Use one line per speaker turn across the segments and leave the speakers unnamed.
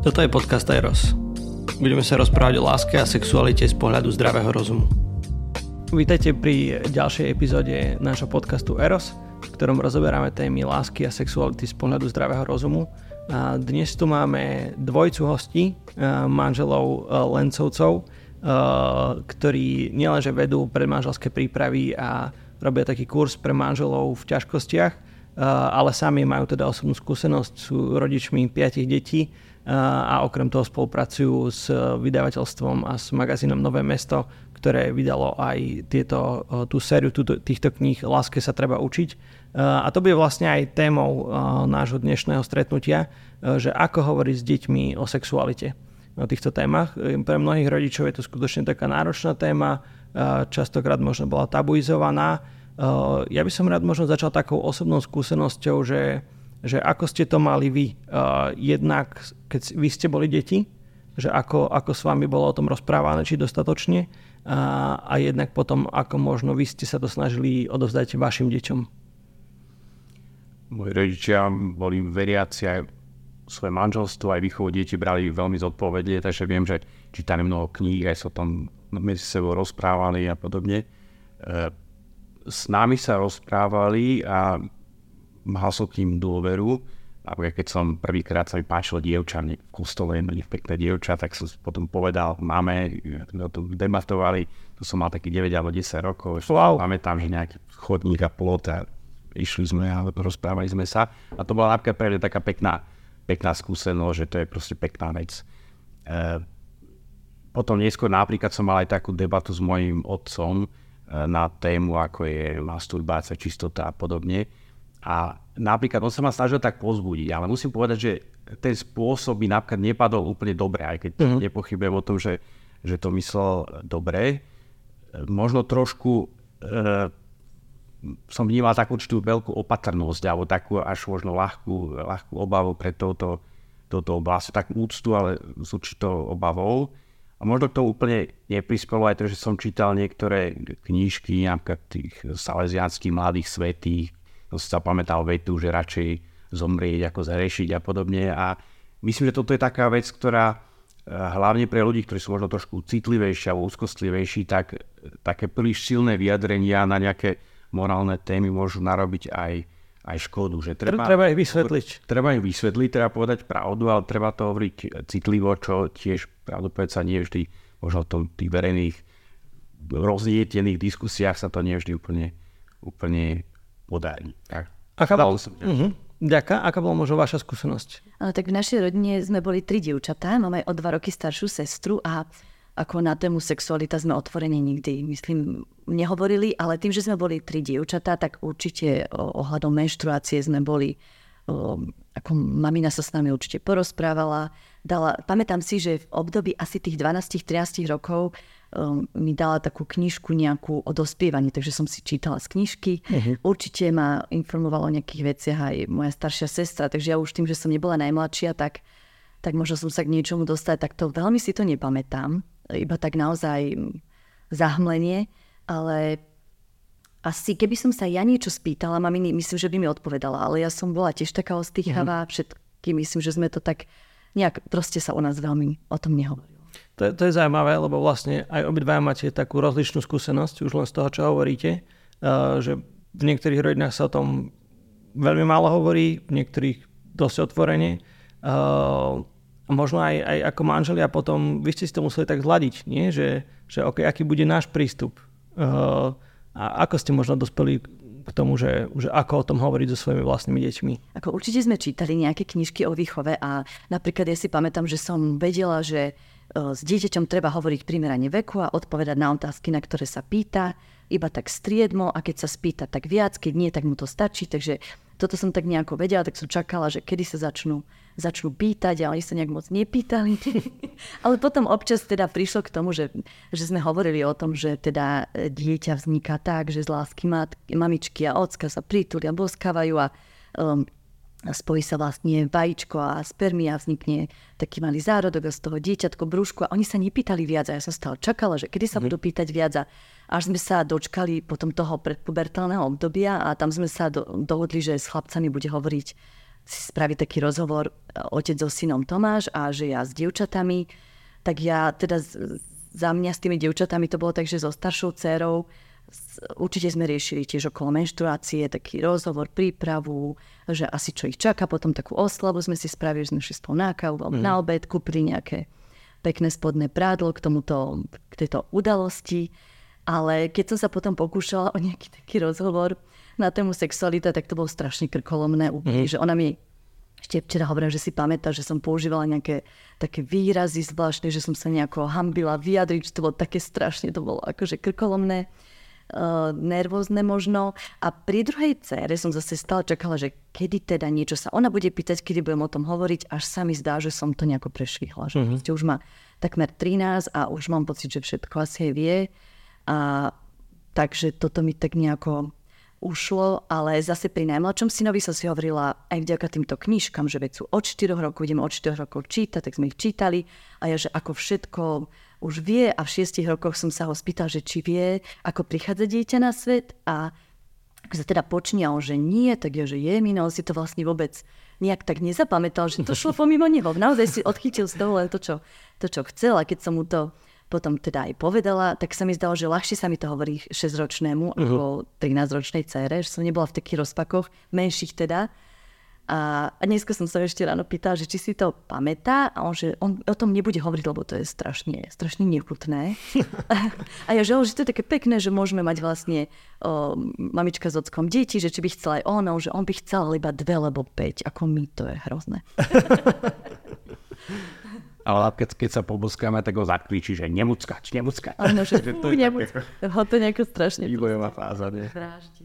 Toto je podcast Eros. Budeme sa rozprávať o láske a sexualite z pohľadu zdravého rozumu. Vítajte pri ďalšej epizóde nášho podcastu Eros, v ktorom rozoberáme témy lásky a sexuality z pohľadu zdravého rozumu. A dnes tu máme dvojcu hostí, manželov Lencovcov, ktorí nielenže vedú predmanželské prípravy a robia taký kurz pre manželov v ťažkostiach, ale sami majú teda osobnú skúsenosť, sú rodičmi piatich detí a okrem toho spolupracujú s vydavateľstvom a s magazínom Nové mesto, ktoré vydalo aj tieto, tú sériu túto, týchto kníh Láske sa treba učiť. A to bude vlastne aj témou nášho dnešného stretnutia, že ako hovoriť s deťmi o sexualite o týchto témach. Pre mnohých rodičov je to skutočne taká náročná téma, častokrát možno bola tabuizovaná. Ja by som rád možno začal takou osobnou skúsenosťou, že že ako ste to mali vy, uh, jednak keď vy ste boli deti, že ako, ako s vami bolo o tom rozprávané, či dostatočne, a, a jednak potom, ako možno vy ste sa to snažili odovzdať vašim deťom.
Moji rodičia boli veriaci aj svoje manželstvo, aj výchovu deti brali veľmi zodpovedne, takže viem, že čítali mnoho kníh, aj sa o tom medzi sebou rozprávali a podobne. E, s nami sa rozprávali a mal som k ním dôveru. A keď som prvýkrát sa mi páčilo dievča v kostole, jedno pekné dievča, tak som potom povedal, máme, sme o tom debatovali, tu som mal taký 9 alebo 10 rokov, wow. máme tam nejaký chodník a plot a išli sme a rozprávali sme sa. A to bola napríklad pre mňa taká pekná, pekná skúsenosť, že to je proste pekná vec. E, potom neskôr napríklad som mal aj takú debatu s mojim otcom e, na tému, ako je masturbácia, čistota a podobne a napríklad on sa ma snažil tak pozbudiť, ale musím povedať, že ten spôsob by napríklad nepadol úplne dobre, aj keď uh-huh. nepochybujem o tom, že, že to myslel dobre. Možno trošku e, som vnímal takú určitú veľkú opatrnosť, alebo takú až možno ľahkú, ľahkú obavu pre touto, touto oblasť, takú úctu, ale s určitou obavou. A možno k tomu úplne neprispelo aj to, že som čítal niektoré knížky, napríklad tých salesianských mladých svetých, zapamätal vetu, že radšej zomrieť ako zarešiť a podobne. A myslím, že toto je taká vec, ktorá eh, hlavne pre ľudí, ktorí sú možno trošku citlivejší alebo úzkostlivejší, tak také príliš silné vyjadrenia na nejaké morálne témy môžu narobiť aj, aj škodu. Že
treba, treba ich vysvetliť.
Treba ich vysvetliť, treba povedať pravdu, ale treba to hovoriť citlivo, čo tiež pravdu sa nie vždy, možno v tých verejných roznietených diskusiách sa to nie vždy úplne, úplne podarí. Tak.
Aká, bol, uh-huh. Ďaká. Aká bola možno vaša skúsenosť?
Ale tak v našej rodine sme boli tri dievčatá, máme o dva roky staršiu sestru a ako na tému sexualita sme otvorene nikdy, myslím, nehovorili, ale tým, že sme boli tri dievčatá, tak určite ohľadom menštruácie sme boli, ako mamina sa s nami určite porozprávala, dala, pamätám si, že v období asi tých 12-13 rokov um, mi dala takú knižku nejakú o dospievaní, takže som si čítala z knižky. Uh-huh. Určite ma informovala o nejakých veciach aj moja staršia sestra, takže ja už tým, že som nebola najmladšia, tak, tak možno som sa k niečomu dostať, tak to veľmi si to nepamätám. Iba tak naozaj zahmlenie, ale asi keby som sa ja niečo spýtala, maminy, myslím, že by mi odpovedala, ale ja som bola tiež taká ostýchavá, uh-huh. všetky myslím, že sme to tak nejak, proste sa u nás veľmi o tom nehovorilo.
To, je, to je zaujímavé, lebo vlastne aj obidvaja máte takú rozličnú skúsenosť, už len z toho, čo hovoríte, uh, že v niektorých rodinách sa o tom veľmi málo hovorí, v niektorých dosť otvorene. Uh, možno aj, aj ako manželia potom, vy ste si to museli tak zladiť, nie? Že, že okay, aký bude náš prístup. Uh, a ako ste možno dospeli k tomu, že, že ako o tom hovoriť so svojimi vlastnými deťmi?
Ako určite sme čítali nejaké knižky o výchove a napríklad ja si pamätám, že som vedela, že s dieťaťom treba hovoriť primerane veku a odpovedať na otázky, na ktoré sa pýta, iba tak striedmo a keď sa spýta tak viac, keď nie, tak mu to stačí. Takže toto som tak nejako vedela, tak som čakala, že kedy sa začnú, začnú pýtať a oni sa nejak moc nepýtali. Ale potom občas teda prišlo k tomu, že, že sme hovorili o tom, že teda e, dieťa vzniká tak, že z lásky matky, mamičky a ocka sa pritulia, boskávajú a um, spojí sa vlastne vajíčko a spermia, vznikne taký malý zárodok a z toho dieťatko, brúško. A oni sa nepýtali viac a ja som stále čakala, že kedy sa mm. budú pýtať viac. A až sme sa dočkali potom toho predpubertálneho obdobia a tam sme sa do, dohodli, že s chlapcami bude hovoriť si spraviť taký rozhovor e, otec so synom Tomáš a že ja s dievčatami, tak ja teda za mňa s tými dievčatami to bolo tak, že so staršou dcerou určite sme riešili tiež okolo menštruácie, taký rozhovor, prípravu, že asi čo ich čaká, potom takú oslavu sme si spravili, že sme šli spolu na kávu, mm. na obed, kúpili nejaké pekné spodné prádlo k tomuto, k tejto udalosti. Ale keď som sa potom pokúšala o nejaký taký rozhovor na tému sexualita, tak to bolo strašne krkolomné úplne, mm. že ona mi ešte včera hovorila, že si pamätá, že som používala nejaké také výrazy zvláštne, že som sa nejako hambila vyjadriť, že to bolo také strašne, to bolo akože krkolomné, uh, nervózne možno. A pri druhej cére som zase stále čakala, že kedy teda niečo sa ona bude pýtať, kedy budem o tom hovoriť, až sa mi zdá, že som to nejako prešvihla. Že uh-huh. už má takmer 13 a už mám pocit, že všetko asi vie. A takže toto mi tak nejako ušlo, ale zase pri najmladšom synovi som si hovorila aj vďaka týmto knižkám, že veď sú od 4 rokov, ideme od 4 rokov čítať, tak sme ich čítali a ja, že ako všetko už vie a v 6 rokoch som sa ho spýtal, že či vie, ako prichádza dieťa na svet a ak sa teda počnia, že nie, tak je, že je mi, no si to vlastne vôbec nejak tak nezapamätal, že to šlo pomimo neho. Naozaj si odchytil z toho len to, čo, to, čo chcel a keď som mu to potom teda aj povedala, tak sa mi zdalo, že ľahšie sa mi to hovorí 6-ročnému uh-huh. ako 13-ročnej cére, že som nebola v takých rozpakoch, menších teda. A, a dneska som sa ešte ráno pýtala, že či si to pamätá a on, že on o tom nebude hovoriť, lebo to je strašne, strašne nechutné. a ja, že, že to je také pekné, že môžeme mať vlastne o, mamička s ockom deti, že či by chcela aj on, že on by chcel iba dve, lebo päť. Ako my, to je hrozné.
Ale keď, keď sa poboskáme, tak ho zakričí, že nemuckač, nemuckač.
Áno, že, to je nemuc... Ho to nejako strašne...
Vývojová fáza, nie?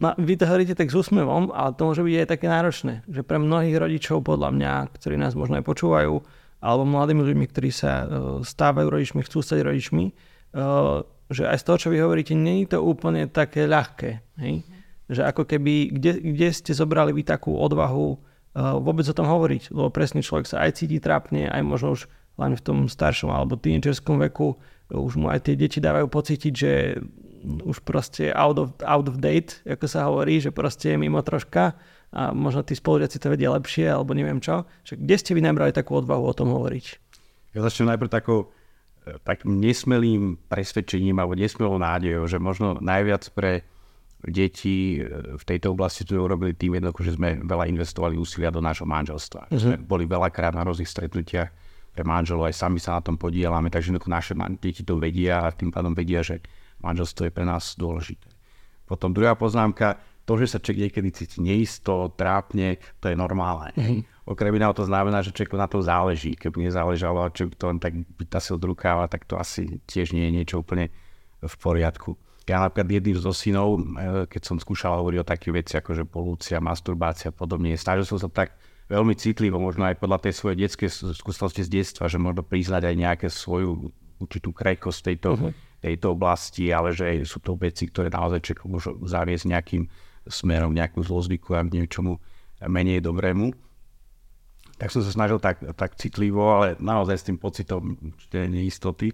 No, vy to hovoríte tak s úsmevom, ale to môže byť aj také náročné. Že pre mnohých rodičov, podľa mňa, ktorí nás možno aj počúvajú, alebo mladými ľuďmi, ktorí sa uh, stávajú rodičmi, chcú stať rodičmi, uh, že aj z toho, čo vy hovoríte, není to úplne také ľahké. Hej? Že ako keby, kde, kde ste zobrali vy takú odvahu uh, vôbec o tom hovoriť, lebo presne človek sa aj cíti trápne, aj možno už len v tom staršom alebo tínedžerskom veku už mu aj tie deti dávajú pocítiť, že už proste out of, out of date, ako sa hovorí, že proste je mimo troška a možno tí spolužiaci to vedia lepšie alebo neviem čo. Že kde ste vy nabrali takú odvahu o tom hovoriť?
Ja začnem najprv takou e, takým nesmelým presvedčením alebo nesmelou nádejou, že možno najviac pre deti e, v tejto oblasti to urobili tým jednoducho, že sme veľa investovali úsilia do nášho manželstva. Uh-huh. Sme boli veľakrát na rôznych stretnutiach pre manželov, aj sami sa na tom podielame, takže naše deti to vedia a tým pádom vedia, že manželstvo je pre nás dôležité. Potom druhá poznámka, to, že sa človek niekedy cíti neisto, trápne, to je normálne. Mm-hmm. Okrem iného to znamená, že človeku na to záleží. Keby nezáležalo a človek to len tak vytasil od rukáva, tak to asi tiež nie je niečo úplne v poriadku. Ja napríklad jedným zo synov, eh, keď som skúšal hovoriť o takých veci ako že polúcia, masturbácia a podobne, snažil som sa tak veľmi citlivo, možno aj podľa tej svojej detskej skúsenosti z detstva, že možno priznať aj nejaké svoju určitú krehkosť tejto, uh-huh. tejto oblasti, ale že sú to veci, ktoré naozaj človek môžu zaviesť nejakým smerom, nejakú zlozvyku a k niečomu menej dobrému. Tak som sa snažil tak, tak citlivo, ale naozaj s tým pocitom neistoty.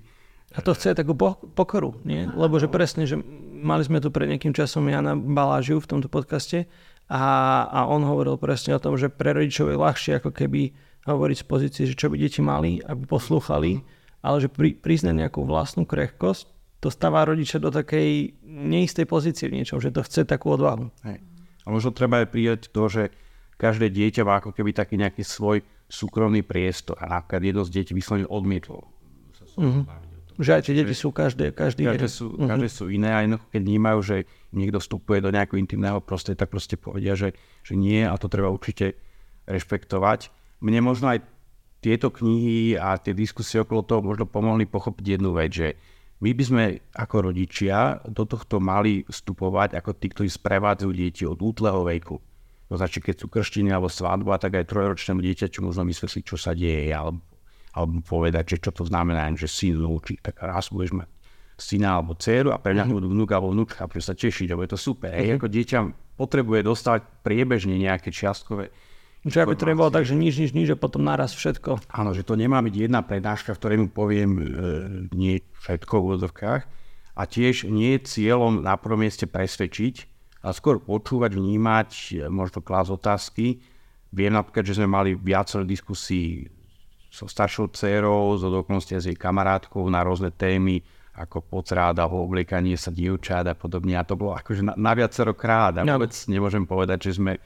A to chce takú pokoru, nie? Lebo že presne, že mali sme tu pred nejakým časom Jana Balážiu v tomto podcaste a, a on hovoril presne o tom, že pre rodičov je ľahšie ako keby hovoriť z pozície, že čo by deti mali, aby poslúchali, ale že pri, priznať nejakú vlastnú krehkosť, to stáva rodiča do takej neistej pozície v niečom, že to chce takú odvahu.
Hej. A možno treba aj prijať to, že každé dieťa má ako keby taký nejaký svoj súkromný priestor a napríklad jedno z detí vyslovene odmietlo.
Uh-huh. Že aj tie deti sú každé, každý
každé sú, uh-huh. každé sú iné a keď vnímajú, že niekto vstupuje do nejakého intimného prostredia, tak proste povedia, že, že nie a to treba určite rešpektovať. Mne možno aj tieto knihy a tie diskusie okolo toho možno pomohli pochopiť jednu vec, že my by sme ako rodičia do tohto mali vstupovať ako tí, ktorí sprevádzajú deti od útleho veku. To znači, keď sú krštiny alebo svadba, tak aj trojročnému dieťaťu možno vysvetliť, čo sa deje, alebo alebo povedať, že čo to znamená, že syn vnúči, tak raz budeš mať syna alebo dceru a pre mňa budú vnúk alebo vnúčka, a sa tešiť, lebo je to super. Hej, mhm. ako dieťa potrebuje dostať priebežne nejaké čiastkové
Že aby to nebolo tak, že nič, nič, nič a potom naraz všetko.
Áno, že to nemá byť jedna prednáška, v ktorej mu poviem e, nie všetko v úvodzovkách. A tiež nie je cieľom na prvom mieste presvedčiť, a skôr počúvať, vnímať, možno klásť otázky viem napríklad, že sme mali viacero diskusí so staršou dcerou, zo dokonalosti s jej kamarátkou na rôzne témy, ako pocráda o obliekanie sa dievčat a podobne. A to bolo akože na, na viacero krát. A vôbec nemôžem povedať, že sme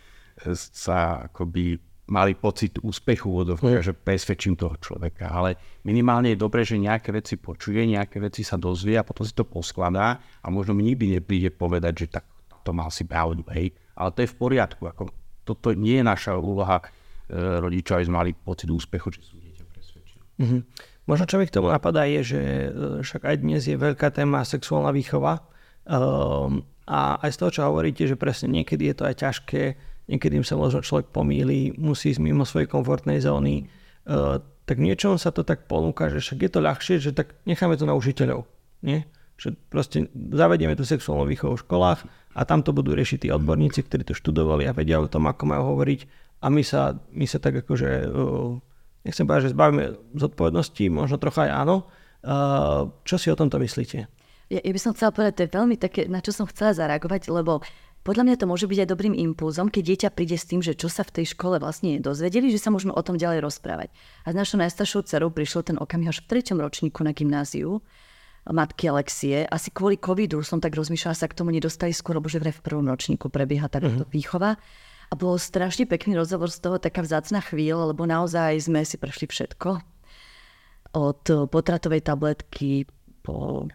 sa akoby mali pocit úspechu vodovka, že presvedčím toho človeka. Ale minimálne je dobré, že nejaké veci počuje, nejaké veci sa dozvie a potom si to poskladá a možno mi nikdy nepríde povedať, že tak to mal si pravdu, hej. Ale to je v poriadku. Ako, toto nie je naša úloha e, rodičov, aby sme mali pocit úspechu, že sú.
Mm-hmm. Možno čo mi k tomu napadá je, že e, však aj dnes je veľká téma sexuálna výchova um, a aj z toho, čo hovoríte, že presne niekedy je to aj ťažké niekedy sa možno človek pomýli, musí ísť mimo svojej komfortnej zóny, uh, tak niečom sa to tak ponúka, že však je to ľahšie, že tak necháme to na učiteľov. Nie? Že proste zavedieme tú sexuálnu výchovu v školách a tam to budú riešiť tí odborníci, ktorí to študovali a vedia o tom, ako majú hovoriť a my sa, my sa tak akože, uh, nechcem povedať, že zbavíme zodpovednosti, možno trocha aj áno. Čo si o tomto myslíte?
Ja, ja by som chcela povedať, to je veľmi také, na čo som chcela zareagovať, lebo podľa mňa to môže byť aj dobrým impulzom, keď dieťa príde s tým, že čo sa v tej škole vlastne dozvedeli, že sa môžeme o tom ďalej rozprávať. A s našou najstaršou dcerou prišiel ten okamih až v treťom ročníku na gymnáziu, matky Alexie. Asi kvôli covidu som tak rozmýšľala, sa k tomu nedostali skôr, lebo že v prvom ročníku prebieha takáto uh-huh. výchova. A bolo strašne pekný rozhovor z toho, taká vzácna chvíľa, lebo naozaj sme si prešli všetko. Od potratovej tabletky po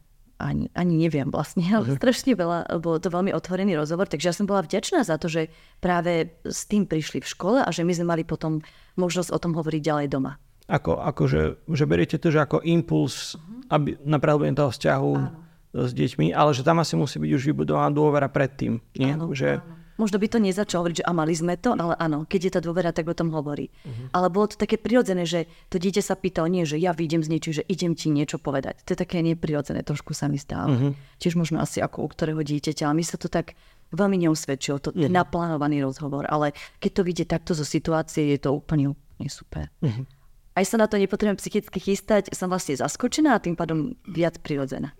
ani, ani neviem vlastne, ale uh-huh. strašne veľa, bol to veľmi otvorený rozhovor, takže ja som bola vďačná za to, že práve s tým prišli v škole a že my sme mali potom možnosť o tom hovoriť ďalej doma.
Ako, ako že, že beriete to, že ako impuls uh-huh. aby, na toho vzťahu Áno. s deťmi, ale že tam asi musí byť už vybudovaná dôvera predtým. Nie?
Áno,
že,
áno Možno by to nezačalo hovoriť, že a mali sme to, ale áno, keď je tá dôvera, tak o tom hovorí. Uh-huh. Ale bolo to také prirodzené, že to dieťa sa pýtalo, nie, že ja vidím z niečím, že idem ti niečo povedať. To je také neprirodzené, trošku sa mi stáva. Uh-huh. Tiež možno asi ako u ktorého dieťaťa, ale mi sa to tak veľmi neusvedčilo, to uh-huh. naplánovaný rozhovor. Ale keď to vidie takto zo situácie, je to úplne, úplne super. Uh-huh aj sa na to nepotrebujem psychicky chystať, som vlastne zaskočená a tým pádom viac prirodzená.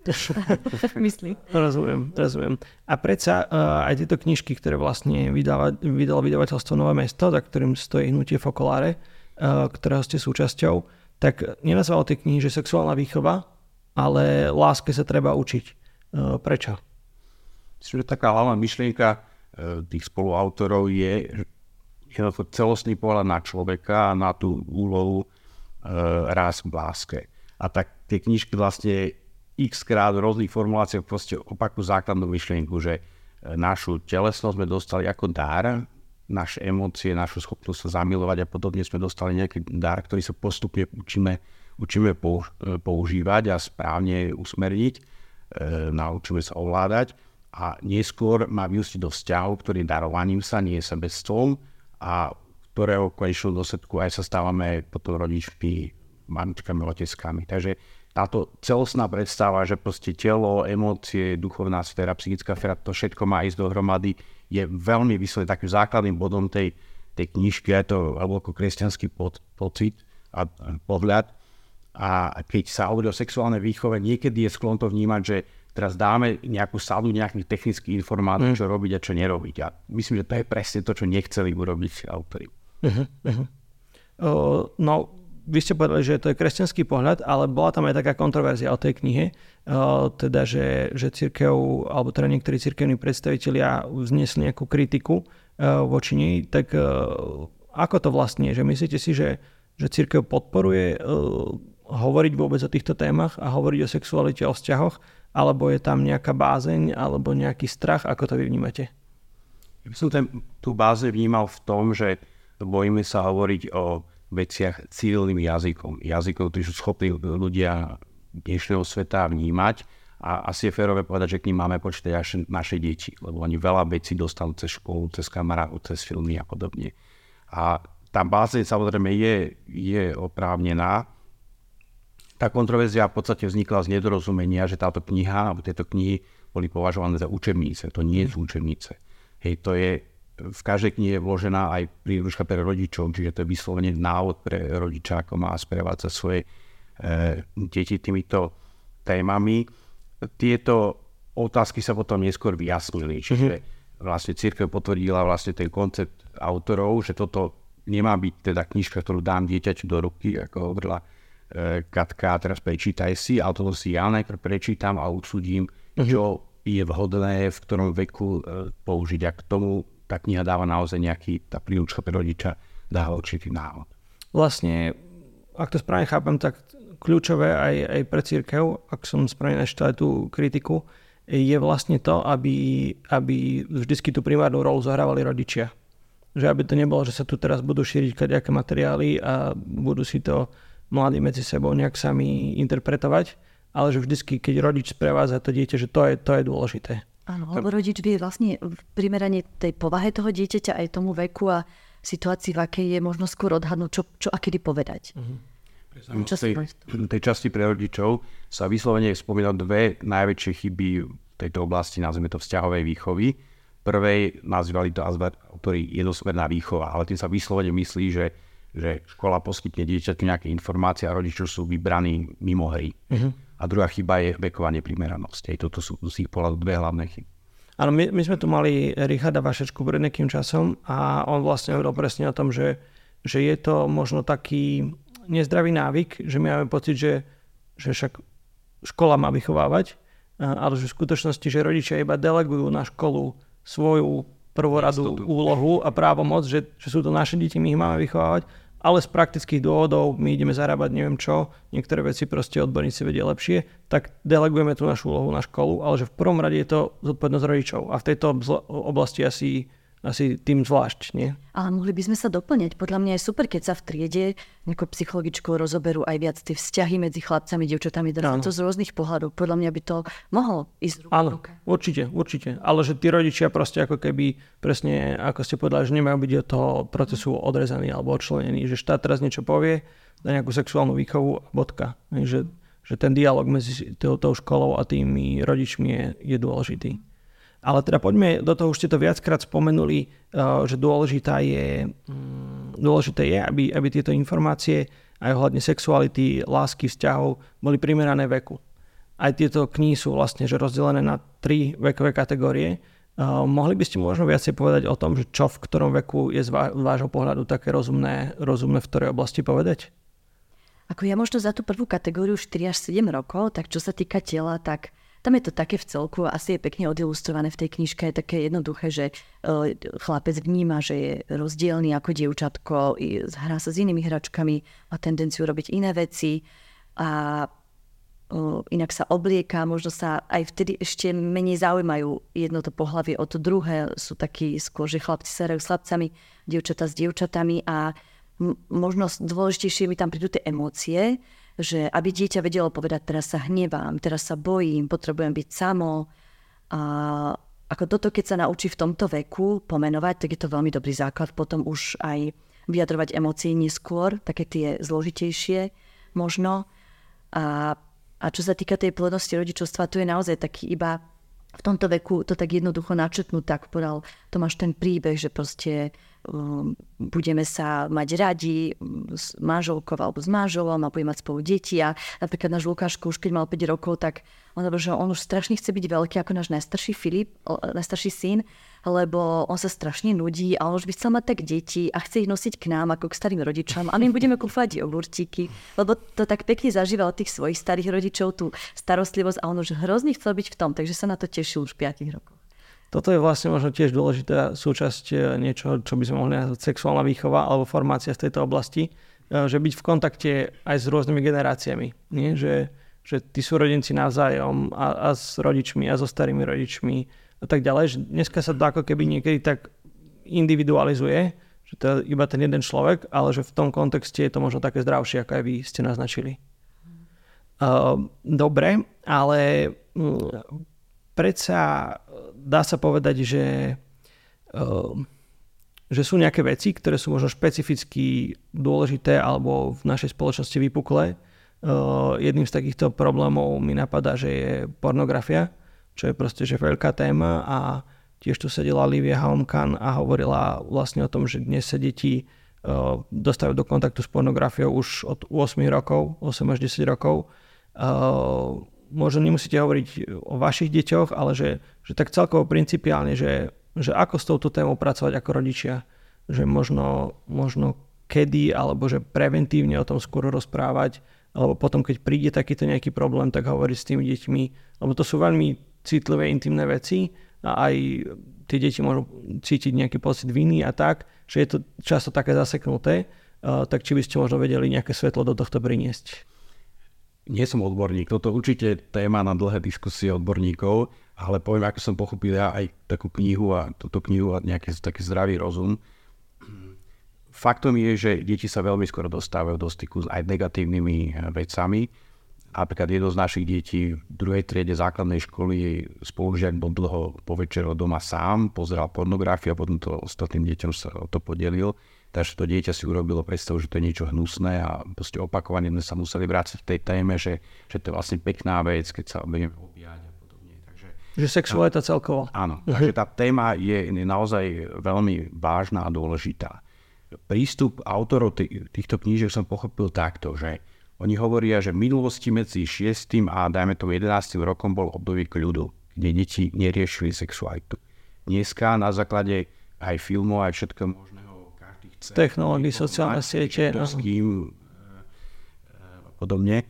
Myslím.
Rozumiem, rozumiem. A predsa uh, aj tieto knižky, ktoré vlastne vydala, vydalo vydavateľstvo Nové mesto, za ktorým stojí hnutie Fokoláre, uh, ktorého ste súčasťou, tak nenazvalo tie knihy, že sexuálna výchova, ale láske sa treba učiť. Uh, prečo?
Myslím, že taká hlavná myšlienka uh, tých spoluautorov je jednoducho celostný pohľad na človeka a na tú úlohu uh, raz v láske. A tak tie knižky vlastne x krát v rôznych formuláciách proste opakujú základnú myšlienku, že e, našu telesnosť sme dostali ako dar, naše emócie, našu schopnosť sa zamilovať a podobne sme dostali nejaký dar, ktorý sa postupne učíme, učíme e, používať a správne usmerniť, e, naučíme sa ovládať a neskôr má vyústiť do vzťahu, ktorý darovaním sa, nie sebestvom a ktorého konečnú dôsledku aj sa stávame potom rodičmi, mamičkami, oteckami. Takže táto celostná predstava, že proste telo, emócie, duchovná sféra, psychická sféra, to všetko má ísť dohromady, je veľmi vyslovene takým základným bodom tej, tej knižky, je to hlboko kresťanský pod, pocit a, pohľad. A keď sa hovorí o sexuálnej výchove, niekedy je sklon to vnímať, že teraz dáme nejakú sadu nejakých technických informácií, mm. čo robiť a čo nerobiť. A myslím, že to je presne to, čo nechceli urobiť autory. Uh-huh, uh-huh.
Uh, no, vy ste povedali, že to je kresťanský pohľad, ale bola tam aj taká kontroverzia o tej knihe, uh, teda, že, že církev, alebo teda niektorí církevní predstavitelia vznesli nejakú kritiku uh, voči nej, tak uh, ako to vlastne je? Že myslíte si, že, že církev podporuje uh, hovoriť vôbec o týchto témach a hovoriť o sexualite, o vzťahoch, alebo je tam nejaká bázeň, alebo nejaký strach, ako to vy vnímate?
Ja by som ten, tú báze vnímal v tom, že bojíme sa hovoriť o veciach civilným jazykom. Jazykom, ktorý sú schopní ľudia dnešného sveta vnímať a asi je férové povedať, že k ním máme počítať až naše deti, lebo oni veľa vecí dostanú cez školu, cez kamarátov, cez filmy a podobne. A tá báze samozrejme je, je oprávnená. Tá kontroverzia v podstate vznikla z nedorozumenia, že táto kniha, alebo tieto knihy boli považované za učebnice. To nie sú učebnice. Hej, to je v každej knihe je vložená aj príručka pre rodičov, čiže to je vyslovene návod pre rodiča, ako má sprevádzať svoje e, deti týmito témami. Tieto otázky sa potom neskôr vyjasnili, čiže mm-hmm. vlastne církev potvrdila vlastne ten koncept autorov, že toto nemá byť teda knižka, ktorú dám dieťaťu do ruky, ako hovorila e, Katka, teraz prečítaj si, ale toto si ja najprv prečítam a udsudím, uh-huh. čo je vhodné v ktorom veku e, použiť. A k tomu tá kniha dáva naozaj nejaký, tá príručka pre rodiča dáva určitý návod.
Vlastne, ak to správne chápem, tak kľúčové aj, aj pre církev, ak som správne načítal tú kritiku, je vlastne to, aby, aby vždycky tú primárnu rolu zohrávali rodičia. Že aby to nebolo, že sa tu teraz budú šíriť kadejaké materiály a budú si to mladí medzi sebou nejak sami interpretovať, ale že vždycky, keď rodič sprevádza to dieťa, že to je, to je dôležité.
Áno, lebo rodič vie vlastne v primerane tej povahe toho dieťaťa aj tomu veku a situácii, v akej je možno skôr odhadnúť, čo, čo a kedy povedať. Uh-huh.
V tej, tej časti pre rodičov sa vyslovene spomínajú dve najväčšie chyby v tejto oblasti, nazvime to vzťahovej výchovy. Prvej nazývali to autori jednosmerná výchova, ale tým sa vyslovene myslí, že, že škola poskytne dieťaťu nejaké informácie a rodičov sú vybraní mimo hry. Uh-huh. A druhá chyba je veková neprimeranosť. Toto sú z ich pohľadu dve hlavné chyby.
Áno, my, my sme tu mali Richarda Vašečku pred nejakým časom a on vlastne hovoril presne o tom, že, že je to možno taký nezdravý návyk, že my máme pocit, že, že však škola má vychovávať, ale že v skutočnosti, že rodičia iba delegujú na školu svoju prvoradú úlohu a právomoc, že, že sú to naše deti, my ich máme vychovávať, ale z praktických dôvodov my ideme zarábať neviem čo, niektoré veci proste odborníci vedia lepšie, tak delegujeme tú našu úlohu na školu, ale že v prvom rade je to zodpovednosť rodičov. A v tejto oblasti asi asi tým zvlášť, nie?
Ale mohli by sme sa doplňať. Podľa mňa je super, keď sa v triede nejakou psychologičkou rozoberú aj viac tie vzťahy medzi chlapcami, dievčatami, to z rôznych pohľadov. Podľa mňa by to mohlo ísť ruka
Áno, ruka. určite, určite. Ale že tí rodičia proste ako keby, presne ako ste povedali, že nemajú byť od toho procesu odrezaní alebo odčlenení, že štát teraz niečo povie, dá nejakú sexuálnu výchovu a bodka. Že, že ten dialog medzi tou, tou školou a tými rodičmi je, je dôležitý. Ale teda poďme do toho, už ste to viackrát spomenuli, eh, že dôležitá je, mm, dôležité je, aby, aby tieto informácie aj ohľadne sexuality, lásky, vzťahov boli primerané veku. Aj tieto knihy sú vlastne že rozdelené na tri vekové kategórie. Uh, mohli by ste možno viacej povedať o tom, že čo v ktorom veku je z vášho pohľadu také rozumné, rozumné v ktorej oblasti povedať?
Ako ja možno za tú prvú kategóriu 4 až 7 rokov, tak čo sa týka tela, tak tam je to také v celku, asi je pekne odilustrované v tej knižke, je také jednoduché, že e, chlapec vníma, že je rozdielný ako dievčatko, hrá sa s inými hračkami, má tendenciu robiť iné veci a e, inak sa oblieka, možno sa aj vtedy ešte menej zaujímajú jedno to pohlavie o to druhé, sú takí skôr, že chlapci sa hrajú s chlapcami, dievčata s dievčatami a možno dôležitejšie mi tam prídu tie emócie, že aby dieťa vedelo povedať, teraz sa hnevám, teraz sa bojím, potrebujem byť samo. A ako toto, keď sa naučí v tomto veku pomenovať, tak je to veľmi dobrý základ potom už aj vyjadrovať emócie neskôr, také tie zložitejšie možno. A, a čo sa týka tej plodnosti rodičovstva, to je naozaj taký iba v tomto veku to tak jednoducho načetnúť, tak podal Tomáš ten príbeh, že proste budeme sa mať radi um, s manželkou alebo s manželom a budeme mať spolu deti a napríklad náš Lukáško už keď mal 5 rokov, tak on hovoril, že on už strašne chce byť veľký ako náš najstarší Filip, najstarší syn lebo on sa strašne nudí a on už by chcel mať tak deti a chce ich nosiť k nám ako k starým rodičom a my im budeme kúfať jogurtíky, lebo to tak pekne zažíval tých svojich starých rodičov, tú starostlivosť a on už hrozne chcel byť v tom, takže sa na to tešil už v 5 rokoch.
Toto je vlastne možno tiež dôležitá súčasť e, niečo, čo by sme mohli nazvať sexuálna výchova alebo formácia v tejto oblasti, e, že byť v kontakte aj s rôznymi generáciami. Nie? Že, že tí súrodenci navzájom a, a s rodičmi a so starými rodičmi a tak ďalej, že dneska sa to ako keby niekedy tak individualizuje, že to je iba ten jeden človek, ale že v tom kontexte je to možno také zdravšie, ako aj vy ste naznačili. Uh, dobre, ale uh, predsa dá sa povedať, že, uh, že sú nejaké veci, ktoré sú možno špecificky dôležité alebo v našej spoločnosti vypuklé. Uh, jedným z takýchto problémov mi napadá, že je pornografia čo je proste že veľká téma a tiež tu sedela Livia Haumkan a hovorila vlastne o tom, že dnes sa deti dostávajú do kontaktu s pornografiou už od 8 rokov, 8 až 10 rokov. Možno nemusíte hovoriť o vašich deťoch, ale že, že tak celkovo principiálne, že, že ako s touto témou pracovať ako rodičia. že možno, možno kedy, alebo že preventívne o tom skôr rozprávať, alebo potom, keď príde takýto nejaký problém, tak hovoriť s tými deťmi, lebo to sú veľmi citlivé, intimné veci a aj tie deti môžu cítiť nejaký pocit viny a tak, že je to často také zaseknuté, uh, tak či by ste možno vedeli nejaké svetlo do tohto priniesť?
Nie som odborník, toto určite téma na dlhé diskusie odborníkov, ale poviem, ako som pochopil ja aj takú knihu a túto knihu a nejaký taký zdravý rozum. Faktom je, že deti sa veľmi skoro dostávajú do styku s aj negatívnymi eh, vecami. Napríklad jedno z našich detí v druhej triede základnej školy spolužiak bol dlho po večero doma sám, pozeral pornografiu a potom to ostatným deťom sa o to podelil. Takže to dieťa si urobilo predstavu, že to je niečo hnusné a proste opakovane sme sa museli vrátiť v tej téme, že, že to je vlastne pekná vec, keď sa budeme objať a podobne. Takže,
že sexualita celkovo.
Áno, takže tá téma je naozaj veľmi vážna a dôležitá. Prístup autorov týchto knížek som pochopil takto, že oni hovoria, že v minulosti medzi 6. a dajme to 11. rokom bol obdobie kľudu, kde deti neriešili sexualitu. Dneska na základe aj filmov, aj všetko chce...
Technológií, sociálne siete.
S kým, a podobne.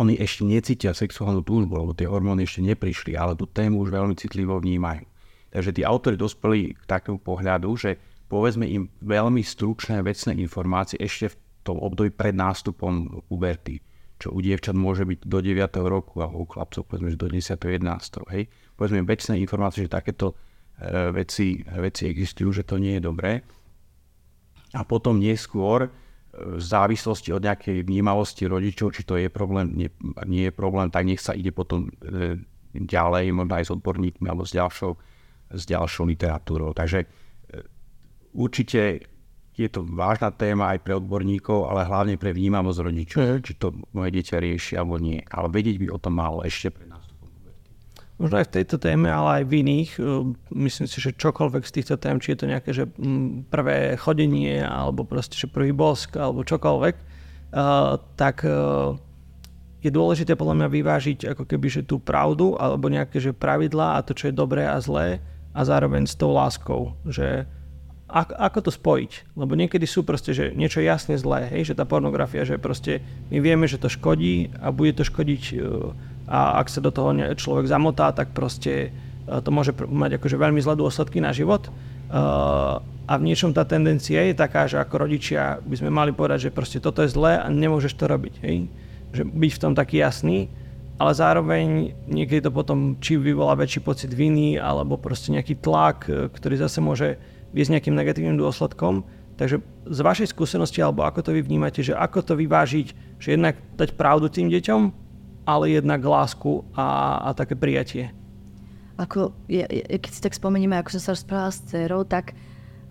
Oni ešte necítia sexuálnu túžbu, lebo tie hormóny ešte neprišli, ale tú tému už veľmi citlivo vnímajú. Takže tí autori dospeli k takému pohľadu, že povedzme im veľmi stručné vecné informácie ešte v tom období pred nástupom puberty, čo u dievčat môže byť do 9. roku a u chlapcov povedzme, že do 10. 11. Hej. Povedzme vecné informácie, že takéto e, veci, veci existujú, že to nie je dobré. A potom neskôr e, v závislosti od nejakej vnímavosti rodičov, či to je problém, nie, nie je problém, tak nech sa ide potom e, ďalej, možno aj s odborníkmi alebo s ďalšou, s ďalšou literatúrou. Takže určite je to vážna téma aj pre odborníkov, ale hlavne pre vnímavosť rodičov, mm. či to moje dieťa rieši alebo nie. Ale vedieť by o tom malo ešte pre puberty.
Možno aj v tejto téme, ale aj v iných. E, myslím si, že čokoľvek z týchto tém, či je to nejaké že prvé chodenie, alebo proste že prvý bosk, alebo čokoľvek, uh, tak uh, je dôležité podľa mňa vyvážiť ako keby že tú pravdu, alebo nejaké že pravidlá a to, čo je dobré a zlé a zároveň s tou láskou. Že ako, to spojiť. Lebo niekedy sú proste, že niečo jasne zlé, hej, že tá pornografia, že proste my vieme, že to škodí a bude to škodiť e, a ak sa do toho človek zamotá, tak proste e, to môže mať akože veľmi zlé dôsledky na život. E, a v niečom tá tendencia je taká, že ako rodičia by sme mali povedať, že proste toto je zlé a nemôžeš to robiť. Hej? Že byť v tom taký jasný, ale zároveň niekedy to potom či vyvolá väčší pocit viny alebo proste nejaký tlak, ktorý zase môže viesť nejakým negatívnym dôsledkom. Takže z vašej skúsenosti, alebo ako to vy vnímate, že ako to vyvážiť, že jednak dať pravdu tým deťom, ale jednak lásku a, a také prijatie?
Ako, keď si tak spomenieme, ako som sa rozprávala s dcerou, tak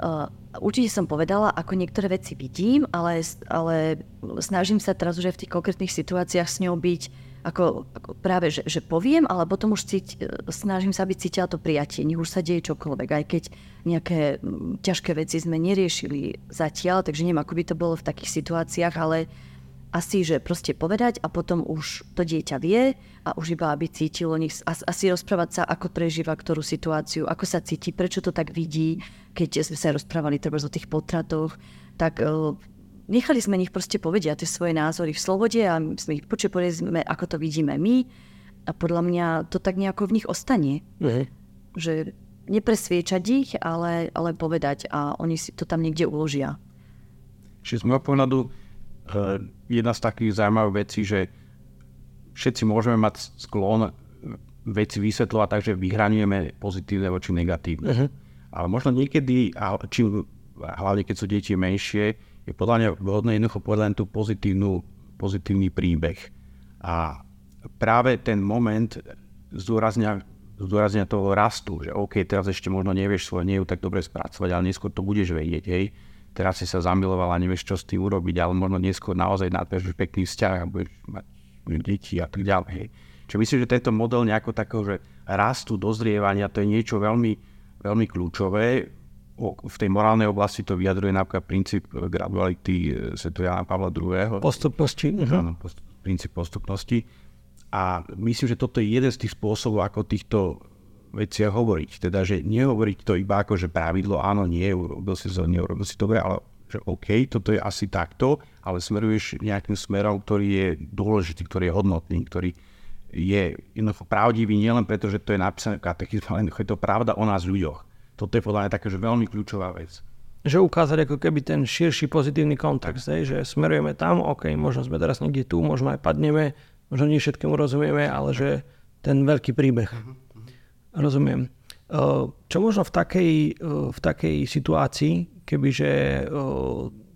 uh, určite som povedala, ako niektoré veci vidím, ale, ale snažím sa teraz už aj v tých konkrétnych situáciách s ňou byť ako, ako práve, že, že poviem, ale potom už cíť, e, snažím sa, aby cítila to prijatie, nech už sa deje čokoľvek, aj keď nejaké ťažké veci sme neriešili zatiaľ, takže neviem, ako by to bolo v takých situáciách, ale asi, že proste povedať a potom už to dieťa vie a už iba aby cítilo, nech, asi rozprávať sa, ako prežíva ktorú situáciu, ako sa cíti, prečo to tak vidí, keď sme sa rozprávali treba o tých potratoch, tak e, nechali sme nich proste povedia tie svoje názory v slobode a sme ich počuli, sme, ako to vidíme my a podľa mňa to tak nejako v nich ostane. Mm. Že nepresviečať ich, ale, ale povedať a oni si to tam niekde uložia.
Čiže z môjho pohľadu jedna z takých zaujímavých vecí, že všetci môžeme mať sklon veci vysvetľovať tak, že vyhraňujeme pozitívne voči negatívne. Uh-huh. Ale možno niekedy, a čím, hlavne keď sú deti menšie, je podľa mňa vhodné jednoducho povedať len tú pozitívnu, pozitívny príbeh. A práve ten moment zdôrazňa, zdôrazňa toho rastu, že OK, teraz ešte možno nevieš svoje neju tak dobre spracovať, ale neskôr to budeš vedieť, hej. Teraz si sa zamiloval a nevieš, čo s tým urobiť, ale možno neskôr naozaj nadviažeš pekný vzťah a budeš mať deti a tak ďalej. Hej. Čiže myslím, že tento model nejako takého, že rastu, dozrievania, to je niečo veľmi, veľmi kľúčové v tej morálnej oblasti to vyjadruje napríklad princíp graduality e, Sv. Jana Pavla II.
Postupnosti.
Uh-huh. Áno, post, princíp postupnosti. A myslím, že toto je jeden z tých spôsobov, ako týchto veciach hovoriť. Teda, že nehovoriť to iba ako, že pravidlo, áno, nie, urobil si to, neurobil si dobre, ale že OK, toto je asi takto, ale smeruješ nejakým smerom, ktorý je dôležitý, ktorý je hodnotný, ktorý je jednoducho pravdivý nielen preto, že to je napísané v katechizme, ale je to pravda o nás ľuďoch. Toto je podľa mňa taká, že veľmi kľúčová vec.
Že ukázať ako keby ten širší pozitívny kontext, hej, že smerujeme tam, OK, možno sme teraz niekde tu, možno aj padneme, možno nie všetkému rozumieme, ale že ten veľký príbeh. Rozumiem. Čo možno v takej, v takej situácii, kebyže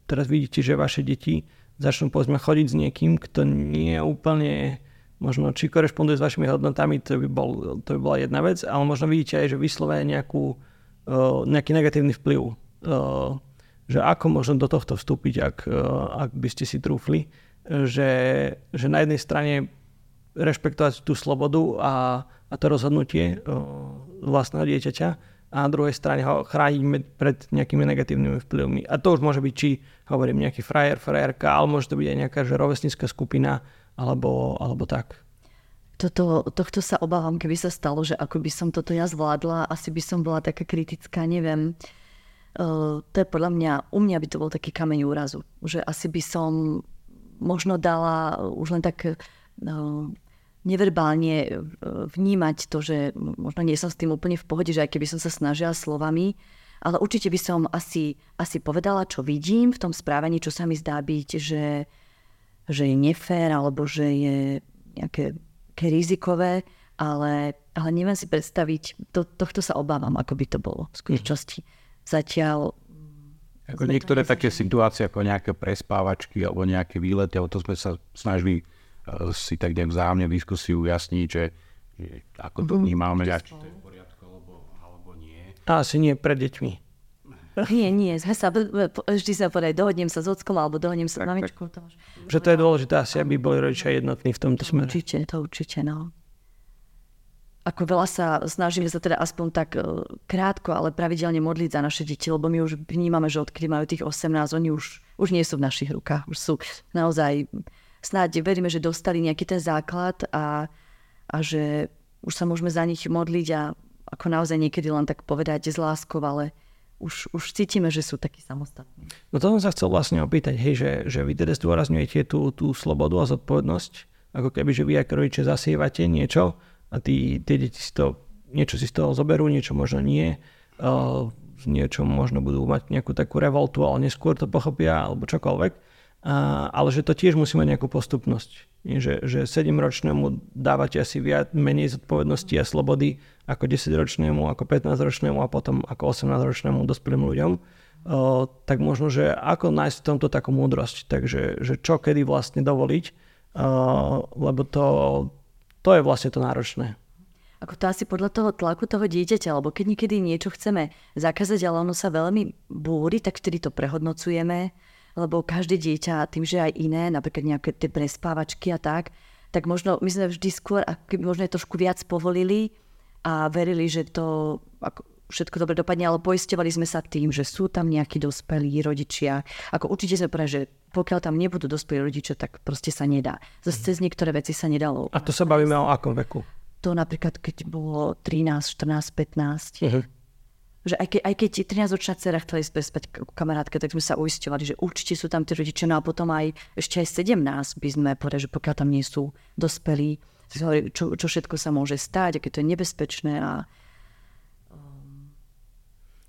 teraz vidíte, že vaše deti začnú povedzme chodiť s niekým, kto nie je úplne možno či korešponduje s vašimi hodnotami, to by, bol, to by bola jedna vec, ale možno vidíte aj, že vyslovene nejakú, nejaký negatívny vplyv. Že ako možno do tohto vstúpiť, ak, ak by ste si trúfli, že, že na jednej strane rešpektovať tú slobodu a, a to rozhodnutie vlastného dieťaťa a na druhej strane ho chrániť pred nejakými negatívnymi vplyvmi. A to už môže byť, či hovorím nejaký frajer, frajerka, ale môže to byť aj nejaká že skupina, alebo, alebo tak.
Toto, tohto sa obávam, keby sa stalo, že ako by som toto ja zvládla, asi by som bola taká kritická, neviem. Uh, to je podľa mňa, u mňa by to bol taký kameň úrazu. Že asi by som možno dala už len tak uh, neverbálne vnímať to, že možno nie som s tým úplne v pohode, že aj keby som sa snažila slovami, ale určite by som asi, asi povedala, čo vidím v tom správaní, čo sa mi zdá byť, že, že je nefér alebo že je nejaké, nejaké rizikové, ale, ale neviem si predstaviť, to, tohto sa obávam, ako by to bolo v skutočnosti. Zatiaľ
ako niektoré také situácie, ako nejaké prespávačky alebo nejaké výlety, alebo to sme sa snažili si tak nejak vzájomne v diskusii ujasniť, že, že ako to mhm. vnímame, mm-hmm. či to je v poriadku alebo, alebo nie.
Asi nie pre deťmi.
Nie, nie, sa, vždy sa povedať, dohodnem sa s ockom alebo dohodnem sa s mamičkou. To
že to je dôležité asi, aby boli rodičia jednotní v tomto smere.
Určite, to určite, no. Ako veľa sa snažíme sa teda aspoň tak e, krátko, ale pravidelne modliť za naše deti, lebo my už vnímame, že odkedy majú tých 18, oni už, už nie sú v našich rukách. Už sú naozaj, snáď veríme, že dostali nejaký ten základ a, a že už sa môžeme za nich modliť a ako naozaj niekedy len tak povedať s láskou, ale už, už cítime, že sú takí samostatní.
No to som sa chcel vlastne opýtať, hej, že, že vy teda zdôrazňujete tú, tú slobodu a zodpovednosť, ako keby, že vy ako rodiče zasievate niečo a tí, tie deti si to, niečo si z toho zoberú, niečo možno nie, uh, niečo možno budú mať nejakú takú revoltu, ale neskôr to pochopia, alebo čokoľvek. Ale že to tiež musí mať nejakú postupnosť. Že, že 7-ročnému dávate asi viac, menej zodpovednosti a slobody ako 10-ročnému, ako 15-ročnému a potom ako 18-ročnému dospelým ľuďom, uh, tak možno, že ako nájsť v tomto takú múdrosť, takže že čo kedy vlastne dovoliť, uh, lebo to, to je vlastne to náročné.
Ako to asi podľa toho tlaku toho dieťaťa, alebo keď niekedy niečo chceme zakázať, ale ono sa veľmi búri, tak vtedy to prehodnocujeme, lebo každé dieťa, tým, že aj iné, napríklad nejaké tie prespávačky a tak, tak možno my sme vždy skôr, ako možno je trošku viac povolili, a verili, že to ako, všetko dobre dopadne, ale poistovali sme sa tým, že sú tam nejakí dospelí rodičia. Ako určite sme povedali, že pokiaľ tam nebudú dospelí rodičia, tak proste sa nedá. Zase cez niektoré veci sa nedalo.
A to sa bavíme o akom veku?
To napríklad, keď bolo 13, 14, 15. Uh-huh. Že aj, ke, aj keď 13-ročná dcera chcela ísť spať kamarátke, tak sme sa uisťovali, že určite sú tam tí rodičia. No a potom aj ešte aj 17 by sme povedali, že pokiaľ tam nie sú dospelí, čo, čo všetko sa môže stať, aké to je nebezpečné a um,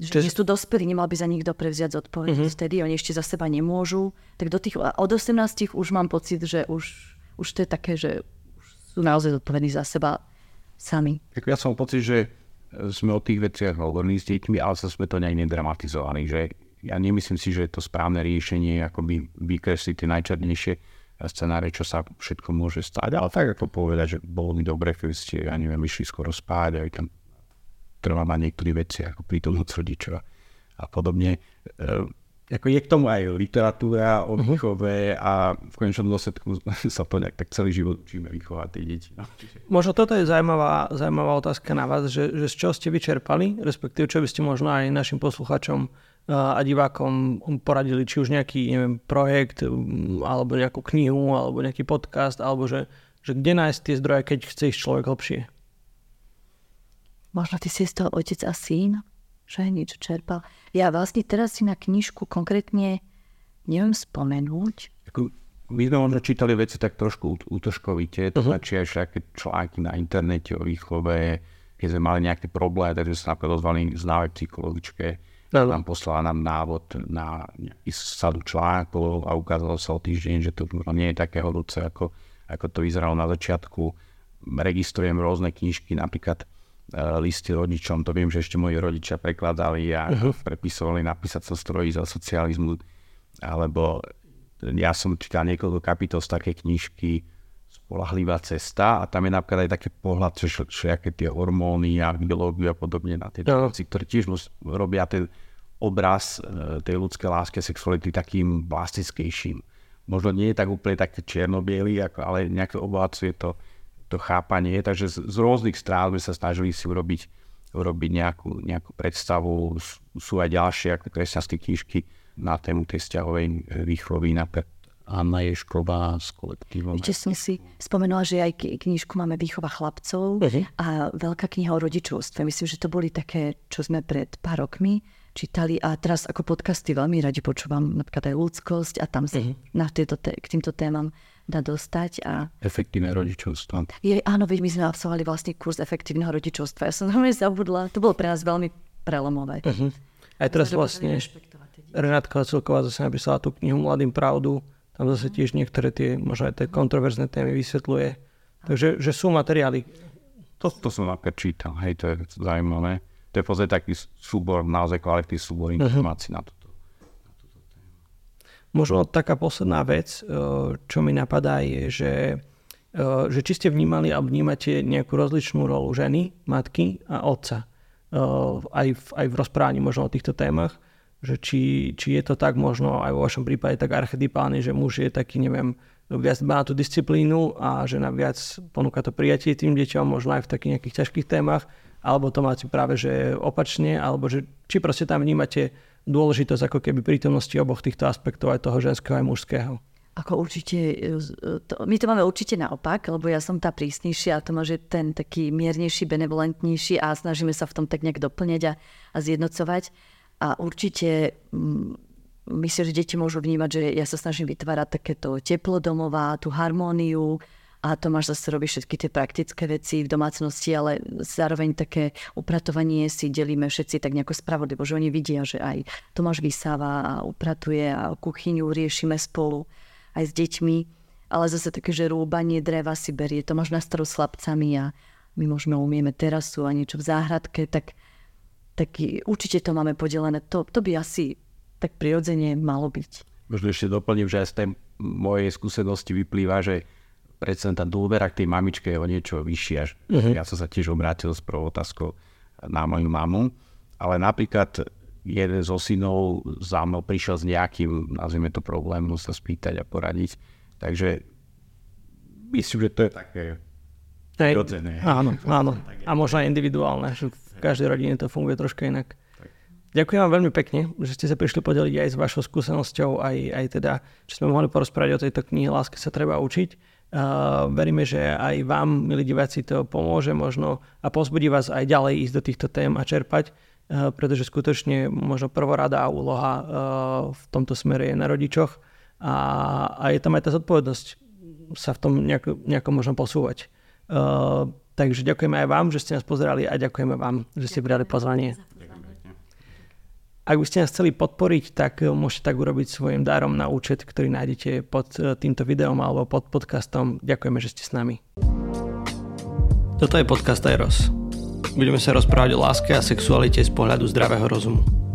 že nie sú dospelí, nemal by za nikto prevziať zodpovednosť. Mm-hmm. Vtedy oni ešte za seba nemôžu. Tak do tých, od 18 už mám pocit, že už, už to je také, že už sú naozaj zodpovední za seba sami.
Ja som pocit, že sme o tých veciach hovorili s deťmi, ale sa sme to nejak nedramatizovali. Že ja nemyslím si, že je to správne riešenie, akoby vykresliť tie najčernejšie scenáre, čo sa všetko môže stať, ale tak ako povedať, že bolo mi dobre, keď ste, ja neviem, išli skoro spáť, aj tam trvá na niektoré veci, ako prítomnosť rodičov a podobne. Ako je k tomu aj literatúra o mhm. výchove a v konečnom dôsledku sa to nejak tak celý život učíme vychovať tie deti. No.
Možno toto je zaujímavá, zaujímavá otázka na vás, že, že z čoho ste vyčerpali, respektíve čo by ste možno aj našim posluchačom a divákom poradili či už nejaký neviem, projekt alebo nejakú knihu alebo nejaký podcast alebo že, že kde nájsť tie zdroje, keď chce ísť človek hlbšie?
Možno ty si z toho otec a syn, že niečo čerpal. Ja vlastne teraz si na knižku konkrétne neviem spomenúť.
Ako, my sme možno čítali veci tak trošku útožkovite, to uh-huh. značí aj všetky články na internete o výchove, keď sme mali nejaké problémy, takže sa napríklad ozvali známe psychologičke, no. nám poslala nám návod na nejaký sadu článkov a ukázalo sa o týždeň, že to nie je také horúce, ako, ako to vyzeralo na začiatku. Registrujem rôzne knižky, napríklad listy rodičom, to viem, že ešte moji rodičia prekladali a uh-huh. prepisovali napísať sa strojí za socializmu, alebo ja som čítal niekoľko kapitol z také knižky Spolahlivá cesta a tam je napríklad aj taký pohľad, čo, čo aké tie hormóny a biológiu a podobne na tie no. veci, ktoré tiež robia ten obraz e, tej ľudskej lásky a sexuality takým plastickejším. Možno nie je tak úplne tak čierno ale nejak obohacuje to, to chápanie. Takže z, z rôznych strán sme sa snažili si urobiť, urobiť nejakú, nejakú predstavu. Sú aj ďalšie ako kresťanské knižky, na tému tej vzťahovej výchovy napríklad Anna Ješková s kolektívom.
Ešte som si spomenula, že aj knižku máme Výchova chlapcov uh-huh. a veľká kniha o rodičovstve. Myslím, že to boli také, čo sme pred pár rokmi čítali a teraz ako podcasty veľmi radi počúvam napríklad aj ľudskosť a tam sa uh-huh. na tieto, k týmto témam dá dostať. A...
Efektívne rodičovstvo.
Je, áno, veď my sme absolvovali vlastný kurz efektívneho rodičovstva. Ja som veľmi zabudla. To bolo pre nás veľmi prelomové. Uh-huh.
Aj teraz vlastne Renátka Celková zase napísala tú knihu Mladým pravdu. Tam zase tiež niektoré tie, možno aj tie kontroverzné témy vysvetľuje. Takže že sú materiály.
To, to som napríklad čítal, hej, to je zaujímavé. To je v taký súbor, naozaj kvalitný súbor mhm. informácií uh-huh. na toto.
Možno taká posledná vec, eh, čo mi napadá, je, že, eh, že či ste vnímali alebo vnímate nejakú rozličnú rolu ženy, matky a otca. Eh, aj v, aj v rozprávaní možno o týchto témach že či, či je to tak možno aj vo vašom prípade tak archetypálne, že muž je taký, neviem, viac má tú disciplínu a žena viac ponúka to prijatie tým deťom, možno aj v takých nejakých ťažkých témach, alebo to máte práve, že opačne, alebo že či proste tam vnímate dôležitosť ako keby prítomnosti oboch týchto aspektov, aj toho ženského aj mužského.
Ako určite, to, my to máme určite naopak, lebo ja som tá prísnejšia a to môže ten taký miernejší, benevolentnejší a snažíme sa v tom tak nejak doplňať a, a zjednocovať. A určite mm, myslím, že deti môžu vnímať, že ja sa snažím vytvárať takéto teplo domová, tú harmóniu a Tomáš zase robí všetky tie praktické veci v domácnosti, ale zároveň také upratovanie si delíme všetci tak nejako spravodlivo, že oni vidia, že aj Tomáš vysáva a upratuje a kuchyňu riešime spolu aj s deťmi, ale zase také, že rúbanie dreva si berie Tomáš na starú s chlapcami a my možno umieme terasu a niečo v záhradke, tak tak určite to máme podelené. To, to by asi tak prirodzene malo byť.
Možno ešte doplním, že aj z tej mojej skúsenosti vyplýva, že predsa tá dôvera k tej mamičke je o niečo vyššia. Uh-huh. Ja som sa tiež obrátil s prvou otázkou na moju mamu, ale napríklad jeden zo synov za mnou prišiel s nejakým, nazvime to problém, sa spýtať a poradiť. Takže myslím, že to je také
Hej, áno, áno. A možno aj individuálne, že v každej rodine to funguje troška inak. Ďakujem vám veľmi pekne, že ste sa prišli podeliť aj s vašou skúsenosťou, aj, aj teda, že sme mohli porozprávať o tejto knihe Láske sa treba učiť. Veríme, že aj vám, milí diváci, to pomôže možno a pozbudí vás aj ďalej ísť do týchto tém a čerpať, pretože skutočne možno prvoradá úloha uh, v tomto smere je na rodičoch a, a je tam aj tá zodpovednosť sa v tom nejako, nejako možno posúvať. Takže ďakujeme aj vám, že ste nás pozerali a ďakujeme vám, že ste prijali pozvanie. Ak by ste nás chceli podporiť, tak eh, môžete tak urobiť svojim dárom na účet, ktorý nájdete pod eh, týmto videom alebo pod podcastom. Ďakujeme, že ste s nami. Toto je podcast Eros. Budeme sa rozprávať o láske a sexualite z pohľadu zdravého rozumu.